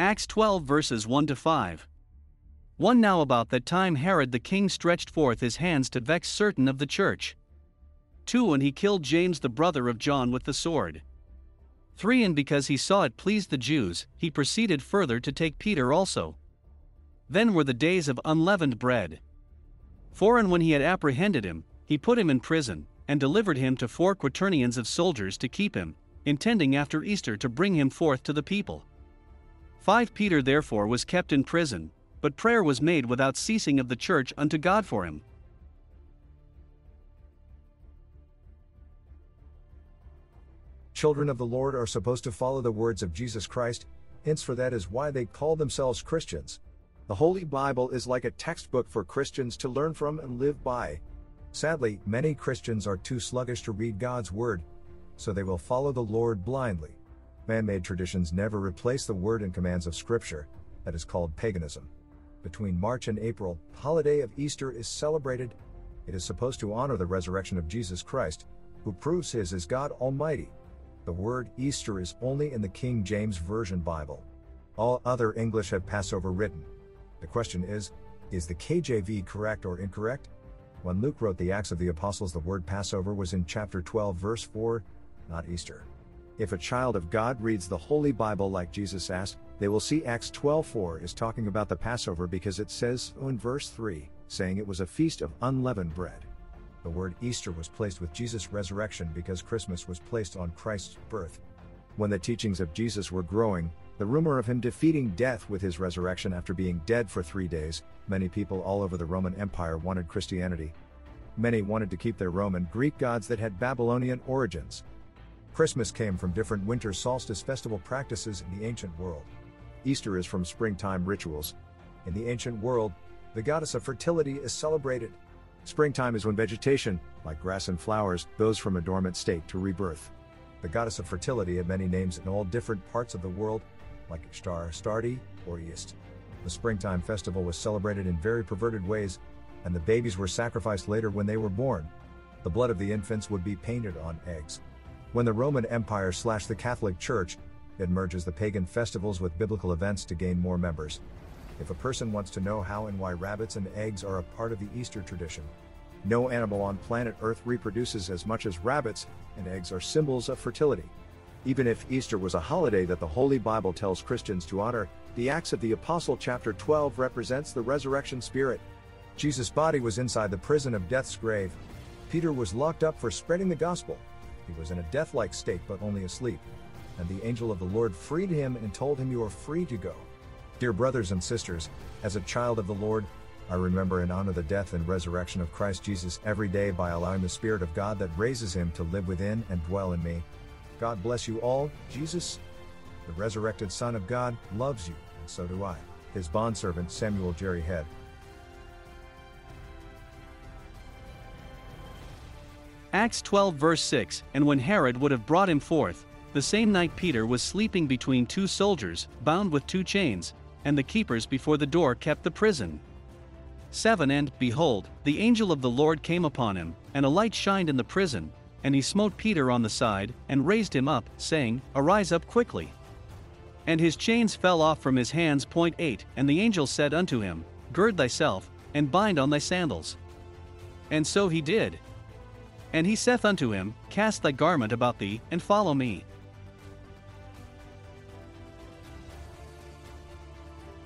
Acts 12 verses 1 to 5. 1 Now about that time Herod the king stretched forth his hands to vex certain of the church. 2 And he killed James the brother of John with the sword. 3 And because he saw it pleased the Jews, he proceeded further to take Peter also. Then were the days of unleavened bread. 4 And when he had apprehended him, he put him in prison, and delivered him to four quaternions of soldiers to keep him, intending after Easter to bring him forth to the people. 5 Peter therefore was kept in prison, but prayer was made without ceasing of the church unto God for him. Children of the Lord are supposed to follow the words of Jesus Christ, hence, for that is why they call themselves Christians. The Holy Bible is like a textbook for Christians to learn from and live by. Sadly, many Christians are too sluggish to read God's Word, so they will follow the Lord blindly. Man made traditions never replace the word and commands of Scripture, that is called paganism. Between March and April, holiday of Easter is celebrated. It is supposed to honor the resurrection of Jesus Christ, who proves his is God Almighty. The word Easter is only in the King James Version Bible. All other English have Passover written. The question is, is the KJV correct or incorrect? When Luke wrote the Acts of the Apostles, the word Passover was in chapter 12, verse 4, not Easter. If a child of God reads the Holy Bible like Jesus asked, they will see Acts 12:4 is talking about the Passover because it says in verse 3, saying it was a feast of unleavened bread. The word Easter was placed with Jesus' resurrection because Christmas was placed on Christ's birth. When the teachings of Jesus were growing, the rumor of him defeating death with his resurrection after being dead for three days, many people all over the Roman Empire wanted Christianity. Many wanted to keep their Roman Greek gods that had Babylonian origins. Christmas came from different winter solstice festival practices in the ancient world. Easter is from springtime rituals. In the ancient world, the goddess of fertility is celebrated. Springtime is when vegetation, like grass and flowers, goes from a dormant state to rebirth. The goddess of fertility had many names in all different parts of the world, like Ishtar, Astarte, or East. The springtime festival was celebrated in very perverted ways, and the babies were sacrificed later when they were born. The blood of the infants would be painted on eggs. When the Roman Empire slashed the Catholic Church, it merges the pagan festivals with biblical events to gain more members. If a person wants to know how and why rabbits and eggs are a part of the Easter tradition, no animal on planet Earth reproduces as much as rabbits, and eggs are symbols of fertility. Even if Easter was a holiday that the Holy Bible tells Christians to honor, the Acts of the Apostle chapter 12 represents the resurrection spirit. Jesus' body was inside the prison of death's grave. Peter was locked up for spreading the gospel. He was in a death like state but only asleep. And the angel of the Lord freed him and told him, You are free to go. Dear brothers and sisters, as a child of the Lord, I remember and honor the death and resurrection of Christ Jesus every day by allowing the Spirit of God that raises him to live within and dwell in me. God bless you all. Jesus, the resurrected Son of God, loves you, and so do I. His bondservant Samuel Jerry Head. Acts 12 verse 6 And when Herod would have brought him forth, the same night Peter was sleeping between two soldiers, bound with two chains, and the keepers before the door kept the prison. 7 And, behold, the angel of the Lord came upon him, and a light shined in the prison, and he smote Peter on the side, and raised him up, saying, Arise up quickly. And his chains fell off from his hands. Point 8 And the angel said unto him, Gird thyself, and bind on thy sandals. And so he did. And he saith unto him, Cast thy garment about thee, and follow me.